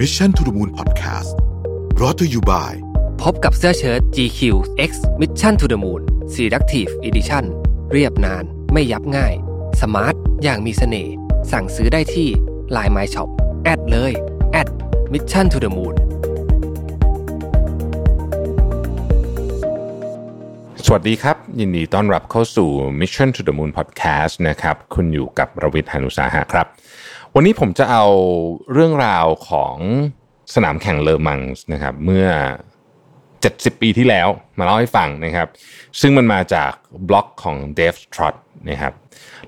Mission to the Moon Podcast รอ t ธออยู่บ่ายพบกับเสื้อเชิ้ต GQ X Mission to the Moon Selective Edition เรียบนานไม่ยับง่าย สมาร์ท อย่างมีเสน่ห์สั่งซื้อได้ที่ Line My Shop แอดเลยแอด Mission to the Moon สวัสดีครับ ยินดีต้อนรับเข้าสู่ Mission to the Moon Podcast นะครับ คุณอยู่กับรวิทย์หานุสาหะครับ วันนี้ผมจะเอาเรื่องราวของสนามแข่งเลอมังส์นะครับ เมื่อ 70 ปีที่แล้วมาเล่าให้ฟังนะครับ ซึ่งมันมาจากบล็อกของเดฟทรอตนะครับ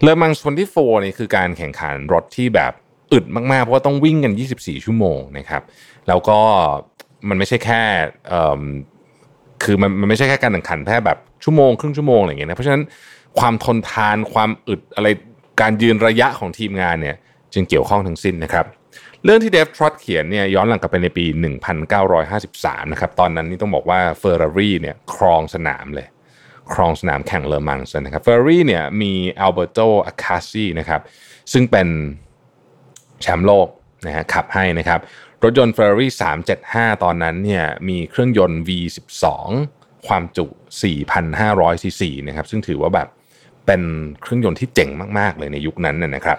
เลอมังส์วันที่4นี่คือการแข่งขันรถที่แบบอึดมาก ๆ เพราะว่าต้องวิ่งกัน 24 ชั่วโมงนะครับ แล้วก็มันไม่ใช่แค่คือมันมันไม่ใช่แค่การแข่งขันแค่แบบชั่วโมงครึ่งชั่วโมงอะไรอย่างเงี้ยนะเพราะฉะนั้นความทนทานความอึดอะไรการยืนระยะของทีมงานเนี่ย จึงเกี่ยวข้องทั้งสิ้นนะครับ เรื่องที่เดฟทรอตเขียนเนี่ยย้อนหลังกลับไปในปี 1953 นะครับ ตอนนั้นนี่ต้องบอกว่าเฟอร์รารี่เนี่ยครองสนามเลย ครองสนามแข่งเลอมังส์นะครับเฟอร์รารี่เนี่ยมีอัลเบรโตอาคาซีนะครับซึ่งเป็นแชมป์โลกนะฮะขับให้นะครับรถยนต์ Ferrari 375 ตอนนั้นเนี่ยมีเครื่องยนต์ V12 ความจุ 4,500ซีซีนะครับซึ่งถือว่าแบบเป็นเครื่องยนต์ที่เจ๋งมาก ๆ เลยในยุคนั้นนนะครับ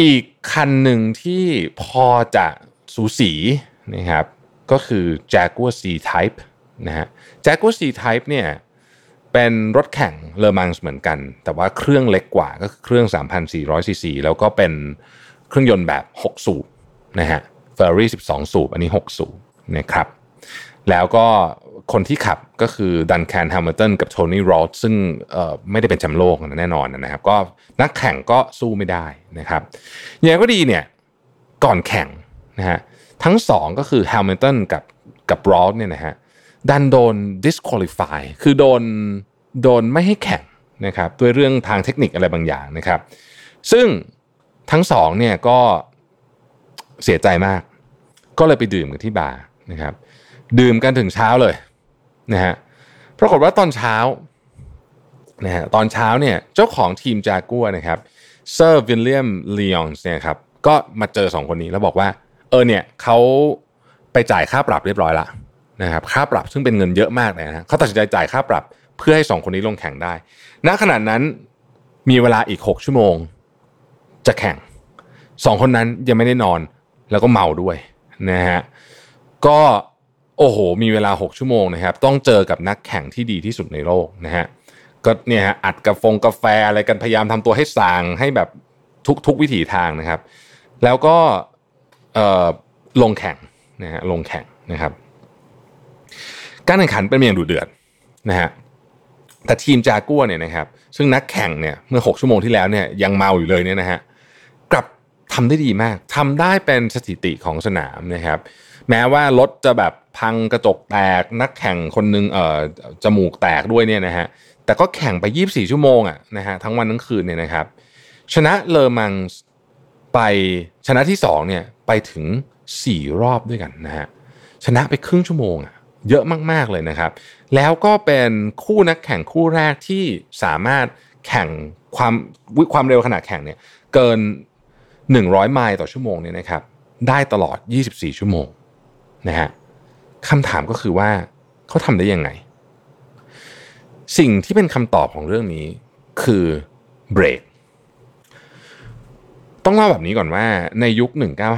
อีกคันหนึ่งที่พอจะสูสีนะครับก็คือ Jaguar C-Type นะฮะ Jaguar C-Type เนี่ยเป็นรถแข่งเลอมังส์เหมือนกัน แต่ว่าเครื่องเล็กกว่าก็คือเครื่อง 3,400 ซีซี แล้วก็เป็นเครื่องยนต์แบบ 6 สูบนะฮะ Ferrari 12 สูบ อันนี้ 6 สูบนะครับ แล้วก็คนที่ขับก็คือดันแคนแฮมิลตันกับโทนี่โรดซึ่งไม่ได้เป็นแชมป์โลกแน่นอนนะครับ ก็นักแข่งก็สู้ไม่ได้นะครับอย่างไรก็ดีเนี่ยก่อนแข่งนะฮะทั้งสองก็คือแฮมิลตันกับกับโรดเนี่ยนะฮะดันโดน disqualify คือโดนโดนไม่ให้แข่งนะครับด้วยเรื่องทางเทคนิคอะไรบางอย่างนะครับ ซึ่งทั้งสองเนี่ยก็เสียใจมาก ก็เลยไปดื่มกันที่บาร์นะครับ ดื่มกันถึงเช้าเลยนะฮะปรากฏว่าตอนเช้านะฮะตอนเช้าเนี่ยเจ้าของทีมจากัวนะครับเซอร์วิลเลียมลีออนส์เนี่ยครับก็มาเจอสองคนนี้แล้วบอกว่าเออเนี่ยเขาไปจ่ายค่าปรับเรียบร้อยละนะครับค่าปรับซึ่งเป็นเงินเยอะมากเลยนะเขาตัดสินใจจ่ายค่าปรับเพื่อให้สองคนนี้ลงแข่งได้ ณขณะนั้นมีเวลาอีก 6 ชั่วโมง จะแข่งสองคนนั้นยังไม่ได้นอนแล้วก็เมาด้วยนะฮะก็ โอ้โห มีเวลา 6 ชั่วโมงนะครับ ต้องเจอกับนักแข่งที่ดีที่สุดในโลกนะฮะ ก็เนี่ยฮะอัดกาแฟงกาแฟอะไรกันพยายามทำตัวให้สางให้แบบทุกทุกวิถีทางนะครับ แล้วก็ลงแข่งนะฮะลงแข่งนะครับ การแข่งขันเป็นอย่างดุเดือดนะฮะแต่ทีมจากัวเนี่ยนะครับ ซึ่งนักแข่งเนี่ยเมื่อ 6 ชั่วโมงที่แล้วเนี่ยยังเมาอยู่เลยเนี่ยนะฮะกลับทำได้ดีมากทำได้เป็นสถิติของสนามนะครับ แม้ว่ารถจะแบบพังกระจกแตกนักแข่งคนหนึงเอ่อจมูกแตกด้วยเนี่ยนะฮะแต่ก็แข่งไป 24 ชั่วโมงอะนะฮะทั้งวันทั้งคืนเนี่ยนะครับ ชนะเลอมังไปชนะที่2เนี่ยไปถึง 4 รอบด้วยกันนะฮะชนะไปครึ่งชั่วโมงอะเยอะมาก ๆ เลยนะครับ แล้วก็เป็นคู่นักแข่งคู่แรกที่สามารถแข่งความวิความเร็วขนาดแข่งเนี่ยเกิน 100 ไมล์ต่อชั่วโมงเนี่ยนะครับได้ตลอด 24 ชั่วโมง นะฮะคำถามก็คือว่าเขาทำได้ยังไง สิ่งที่เป็นคำตอบของเรื่องนี้คือเบรกต้องเล่าแบบนี้ก่อนว่าในยุค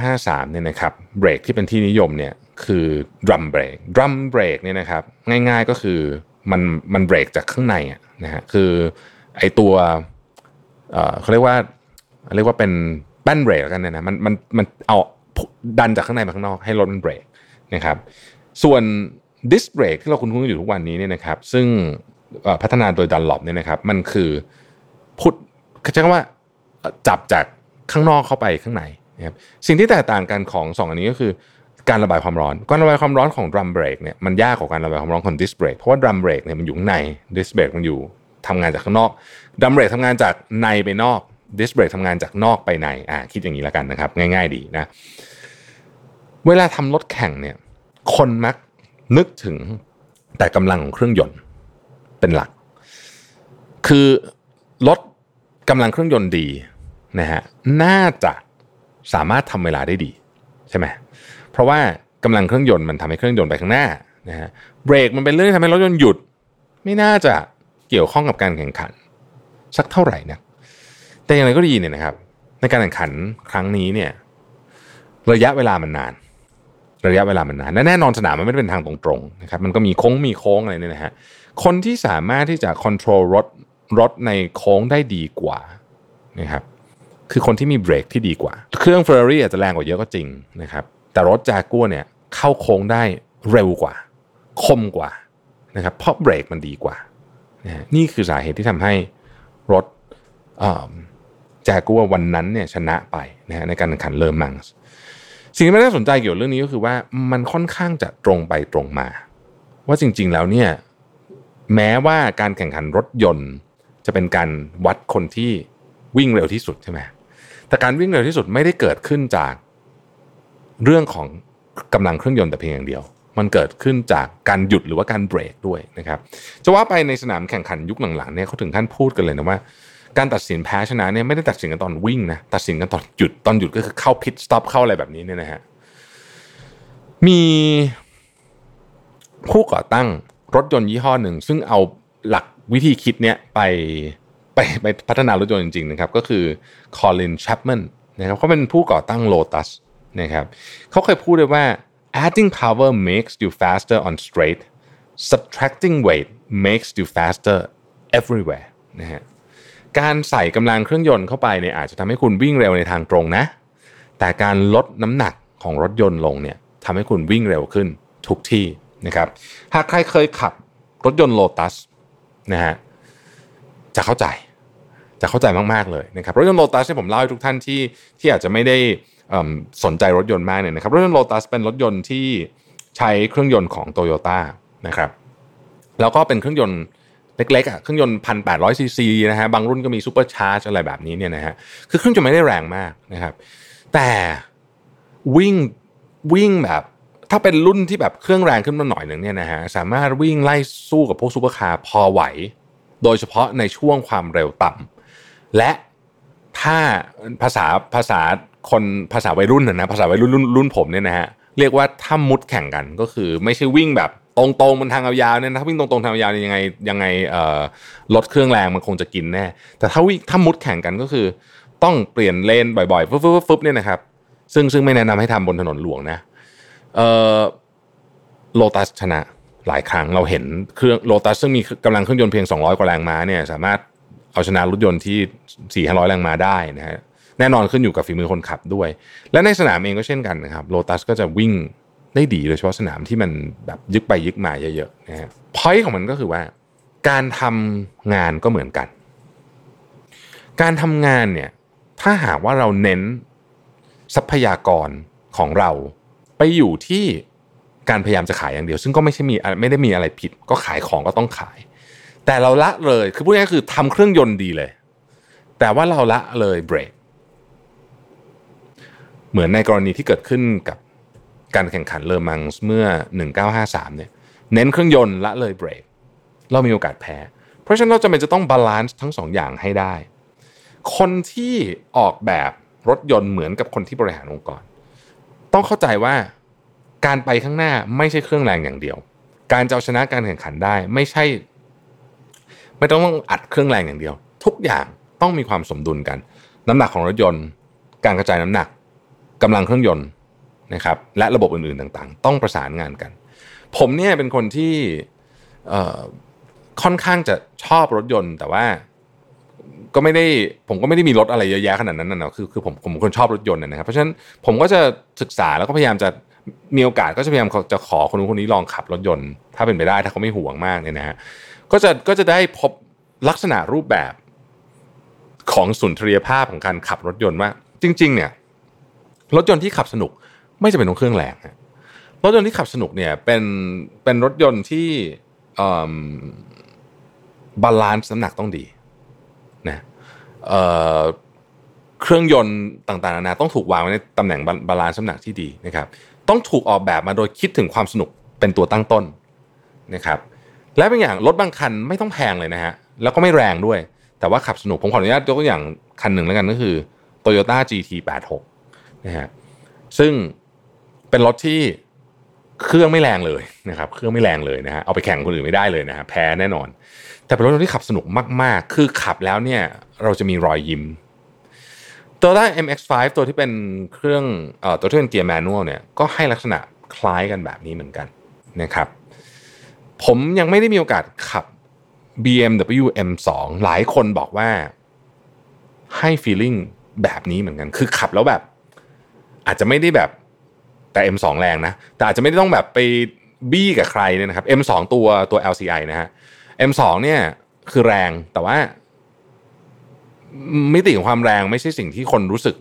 1953เนี่ยนะครับเบรกที่เป็นที่นิยมเนี่ยคือดรัมเบรกดรัมเบรกเนี่ยนะครับง่ายๆก็คือมันมันเบรกจากข้างในอะนะฮะคือไอตัวเอ่อเขาเรียกว่าเรียกว่าเป็นแป้นเบรกกันเนี่ยนะมันมันมันเอาดันจากข้างในมาข้างนอกให้รถมันเบรก นะครับ ส่วนดิสเบรกที่เราคุ้นๆอยู่ทุกวันนี้เนี่ยนะครับ ซึ่งพัฒนาโดยดันหลบเนี่ยนะครับ มันคือพุทเขาใช้คำว่าเอ่อจับจากข้างนอกเข้าไปข้างในนะครับสิ่งที่แตกต่างกันของสองอันนี้ก็คือการระบายความร้อนการระบายความร้อนของดรัมเบรกเนี่ยมันยากกว่าการระบายความร้อนของดิสเบรกเพราะว่าดรัมเบรกเนี่ยมันอยู่ข้างในดิสเบรกมันอยู่ทำงานจากข้างนอกดรัมเบรกทำงานจากในไปนอกดิสเบรกทำงานจากนอกไปในอ่าคิดอย่างนี้แล้วกันนะครับ ง่าย ๆ ดีนะ เวลาทำรถแข่งเนี่ย คนมักนึกถึงแต่กำลังของเครื่องยนต์เป็นหลัก คือรถกำลังเครื่องยนต์ดีนะฮะน่าจะสามารถทำเวลาได้ดีใช่ไหมเพราะว่ากำลังเครื่องยนต์มันทำให้เครื่องยนต์ไปข้างหน้านะฮะเบรกมันเป็นเรื่องที่ทำให้รถยนต์หยุด ไม่น่าจะเกี่ยวข้องกับการแข่งขัน สักเท่าไหร่นะแต่อย่างไรก็ดีเนี่ยนะครับ ในการแข่งขันครั้งนี้เนี่ย ระยะเวลามันนาน ระยะเวลามันนานและแน่นอนสนามมันไม่ได้เป็นทางตรงๆนะครับมันก็มีโค้งมีโค้งอะไรเนี่ยนะฮะคนที่สามารถที่จะควบคุมรถรถในโค้งได้ดีกว่านะครับคือคนที่มีเบรกที่ดีกว่า เครื่อง Ferrari อาจจะแรงกว่าเยอะก็จริงนะครับแต่รถจากัวเนี่ยเข้าโค้งได้เร็วกว่า คมกว่านะครับเพราะเบรกมันดีกว่า นี่คือสาเหตุที่ทำให้รถจากัววันนั้นเนี่ยชนะไปนะฮะในการแข่งขันเลอมังส์ สิ่งที่น่าสนใจเกี่ยวกับเรื่องนี้ก็คือว่ามันค่อนข้างจะตรงไปตรงมา ว่าจริง ๆ แล้วเนี่ยแม้ว่าการแข่งขันรถยนต์ จะเป็นการวัดคนที่วิ่งเร็วที่สุดใช่ไหมแต่การวิ่งเร็วที่สุดไม่ได้เกิดขึ้นจากเรื่องของกำลังเครื่องยนต์แต่เพียงอย่างเดียว มันเกิดขึ้นจากการหยุดหรือว่าการเบรกด้วยนะครับ จะว่าไปในสนามแข่งขันยุคหลังๆเนี่ยเขาถึงขั้นพูดกันเลยนะว่า การตัดสินแพ้ชนะเนี่ยไม่ได้ตัดสินกันตอนวิ่งนะตัดสินกันตอนหยุดตอนหยุดก็คือเข้าพิทสต็อปเข้าอะไรแบบนี้เนี่ยนะฮะมีผู้ก่อตั้งรถยนต์ยี่ห้อหนึ่ง ซึ่งเอาหลักวิธีคิดเนี้ยไปไปไปพัฒนารถยนต์จริงๆนะครับ ก็คือคอลินแชปแมนนะครับเขาเป็นผู้ก่อตั้ง Lotus นะครับเขาเคยพูดเลยว่า adding power makes you faster on straight subtracting weight makes you faster everywhere นะฮะ การใส่กำลังเครื่องยนต์เข้าไปเนี่ยอาจจะทำให้คุณวิ่งเร็วในทางตรงนะ แต่การลดน้ำหนักของรถยนต์ลงเนี่ยทำให้คุณวิ่งเร็วขึ้นทุกที่นะครับ หากใครเคยขับรถยนต์ Lotus นะฮะจะเข้าใจ จะเข้าใจมาก ๆ เลยนะครับ รถยนต์โลตัสที่ผมเล่าให้ทุกท่านที่ที่อาจจะไม่ได้สนใจรถยนต์มากเนี่ยนะครับรถยนต์โลตัสเป็นรถยนต์ที่ใช้เครื่องยนต์ของโตโยต้านะครับ แล้วก็เป็นเครื่องยนต์ เล็กๆอะเครื่องยนต์พันแปดร้อยซีซีนะฮะบางรุ่นก็มี supercharge อะไรแบบนี้เนี่ยนะฮะคือเครื่องยนต์ไม่ได้แรงมากนะครับ แต่วิ่งวิ่งแบบ ถ้าเป็นรุ่นที่แบบเครื่องแรงขึ้นมาหน่อยหนึ่งเนี่ยนะฮะสามารถวิ่งไล่สู้กับพวกซูเปอร์คาร์พอไหว โดยเฉพาะในช่วงความเร็วต่ำและถ้าภาษาภาษาคนภาษาวัยรุ่นนะภาษาวัยรุ่นรุ่นผมเนี่ยนะฮะเรียกว่าถ้ามุดแข่งกันก็คือไม่ใช่วิ่งแบบ ตรงๆบนทางยาวเนี่ยถ้าวิ่งตรงๆทางยาวเนี่ยยังไงยังไงลดเครื่องแรงมันคงจะกินแน่ แต่ถ้าวิ่งถ้ามุดแข่งกันก็คือ ต้องเปลี่ยนเลนบ่อยๆฟึบฟึบฟึบเนี่ยนะครับ ซึ่งซึ่งไม่แนะนำให้ทำบนถนนหลวงนะเออโลตัสชนะหลายครั้งเราเห็นเครื่องโลตัสซึ่งมีกำลังเครื่องยนต์เพียง 200 กว่าแรงม้าเนี่ยสามารถเอาชนะรถยนต์ที่ 4 500 แรงม้าได้นะฮะแน่นอนขึ้นอยู่กับฝีมือคนขับด้วย และในสนามเองก็เช่นกันนะครับโลตัสก็จะวิ่ง ได้ดีโดยเฉพาะสนามที่มันแบบยึกไปยึกมาเยอะๆนะฮะพอยต์ของมันก็คือว่า การทำงานก็เหมือนกัน การทำงานเนี่ยถ้าหากว่าเราเน้นทรัพยากรของเราไปอยู่ที่การพยายามจะขายอย่างเดียว ซึ่งก็ไม่ใช่มีไม่ได้มีอะไรผิด ก็ขายของก็ต้องขาย แต่เราละเลยคือพูดง่ายๆคือทำเครื่องยนต์ดีเลย แต่ว่าเราละเลยเบรกเหมือนในกรณีที่เกิดขึ้นกับ การแข่งขันเลอมังส์เมื่อ 1953 เนี่ยเน้นเครื่องยนต์ละเลยเบรกเรามีโอกาสแพ้ เพราะฉะนั้นเราจำเป็นจะต้อง balance ทั้งสองอย่างให้ได้ คนที่ออกแบบรถยนต์เหมือนกับคนที่บริหารองค์กร ต้องเข้าใจว่าการไปข้างหน้าไม่ใช่เครื่องแรงอย่างเดียว การจะเอาชนะการแข่งขันได้ไม่ใช่ ไม่ต้องอัดเครื่องแรงอย่างเดียว ทุกอย่างต้องมีความสมดุลกัน น้ำหนักของรถยนต์ การกระจายน้ำหนักกำลังเครื่องยนต์ นะครับและระบบอื่นๆต่างๆ ต้องประสานงานกัน ผมเนี่ยเป็นคนที่ค่อนข้างจะชอบรถยนต์ แต่ว่าก็ไม่ได้ผมก็ไม่ได้มีรถอะไรเยอะแยะขนาดนั้นนะคือคือผมผมคนชอบรถยนต์นะครับเพราะฉะนั้นผมก็จะศึกษาแล้วก็พยายามจะมีโอกาสก็จะพยายามจะขอคนนู้นคนนี้ลองขับรถยนต์ ถ้าเป็นไปได้ถ้าเขาไม่ห่วงมากเนี่ยนะฮะก็จะก็จะได้พบลักษณะรูปแบบของสุนทรียภาพของการขับรถยนต์ว่าจริง ๆ เนี่ยรถยนต์ที่ขับสนุก ไม่จะเป็นของเครื่องแรงรถยนต์ที่ขับสนุกเนี่ยเป็นเป็นรถยนต์ที่ balance น้ำหนักต้องดีนะเครื่องยนต์ต่างๆนานาต้องถูกวางไว้ในตำแหน่ง balance น้ำหนักที่ดีนะครับ ต้องถูกออกแบบมาโดยคิดถึงความสนุกเป็นตัวตั้งต้นนะครับ และเป็นอย่างรถบางคันไม่ต้องแพงเลยนะฮะแล้วก็ไม่แรงด้วย แต่ว่าขับสนุกผมขออนุญาตยกตัวอย่างคันหนึ่งแล้วกันก็คือ Toyota GT86 นะฮะซึ่ง เป็นรถที่เครื่องไม่แรงเลยนะครับ เครื่องไม่แรงเลยนะฮะเอาไปแข่งคนอื่นไม่ได้เลยนะฮะแพ้แน่นอน แต่เป็นรถที่ขับสนุกมาก ๆ คือขับแล้วเนี่ยเราจะมีรอยยิ้มตัวด้า MX5 ตัวที่เป็นเครื่องเอ่อตัวที่เป็นเกียร์แมนนวลเนี่ยก็ให้ลักษณะคล้ายกันแบบนี้เหมือนกันนะครับ ผมยังไม่ได้มีโอกาสขับ BMW M2 หลายคนบอกว่าให้ feeling แบบนี้เหมือนกัน คือขับแล้วแบบ อาจจะไม่ได้แบบ แต่ M2 แรงนะ แต่อาจจะไม่ได้ต้องแบบไปบี้กับใครเนี่ยนะครับ M2 ตัวตัว LCI นะฮะ M2 เนี่ยคือแรงแต่ว่า มิติของความแรงไม่ใช่สิ่งที่คนรู้สึก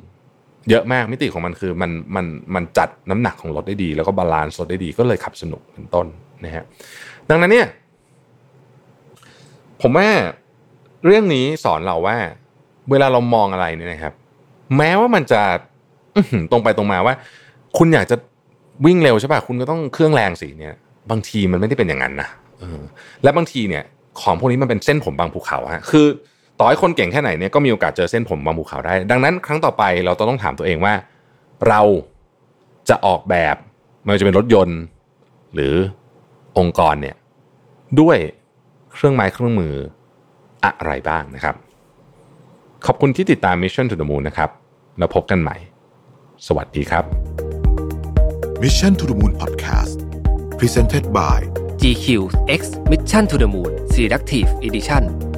เยอะมากมิติของมันคือมันมันมันจัดน้ำหนักของรถได้ดี แล้วก็บาลานซ์รถได้ดีก็เลยขับสนุกเป็นต้นนะฮะดังนั้นเนี่ย ผมว่าเรื่องนี้สอนเราว่า เวลาเรามองอะไรเนี่ยนะครับ แม้ว่ามันจะตรงไปตรงมาว่า คุณอยากจะวิ่งเร็วใช่ป่ะคุณก็ต้องเครื่องแรงสิเนี่ย บางทีมันไม่ได้เป็นอย่างนั้นนะและบางทีเนี่ย ของพวกนี้มันเป็นเส้นผมบางภูเขาฮะคือ ต่อให้คนเก่งแค่ไหนเนี่ยก็มีโอกาสเจอเส้นผมบางภูเขาได้ ดังนั้น ครั้งต่อไปเราต้องถามตัวเองว่า เราจะออกแบบไม่ว่าจะเป็นรถยนต์ หรือองค์กรเนี่ย ด้วยเครื่องไม้เครื่องมืออะไรบ้างนะครับ ขอบคุณที่ติดตาม Mission to the Moon นะครับ แล้วพบกันใหม่ สวัสดีครับ Mission to the Moon Podcast Presented by GQ X Mission to the Moon Selective Edition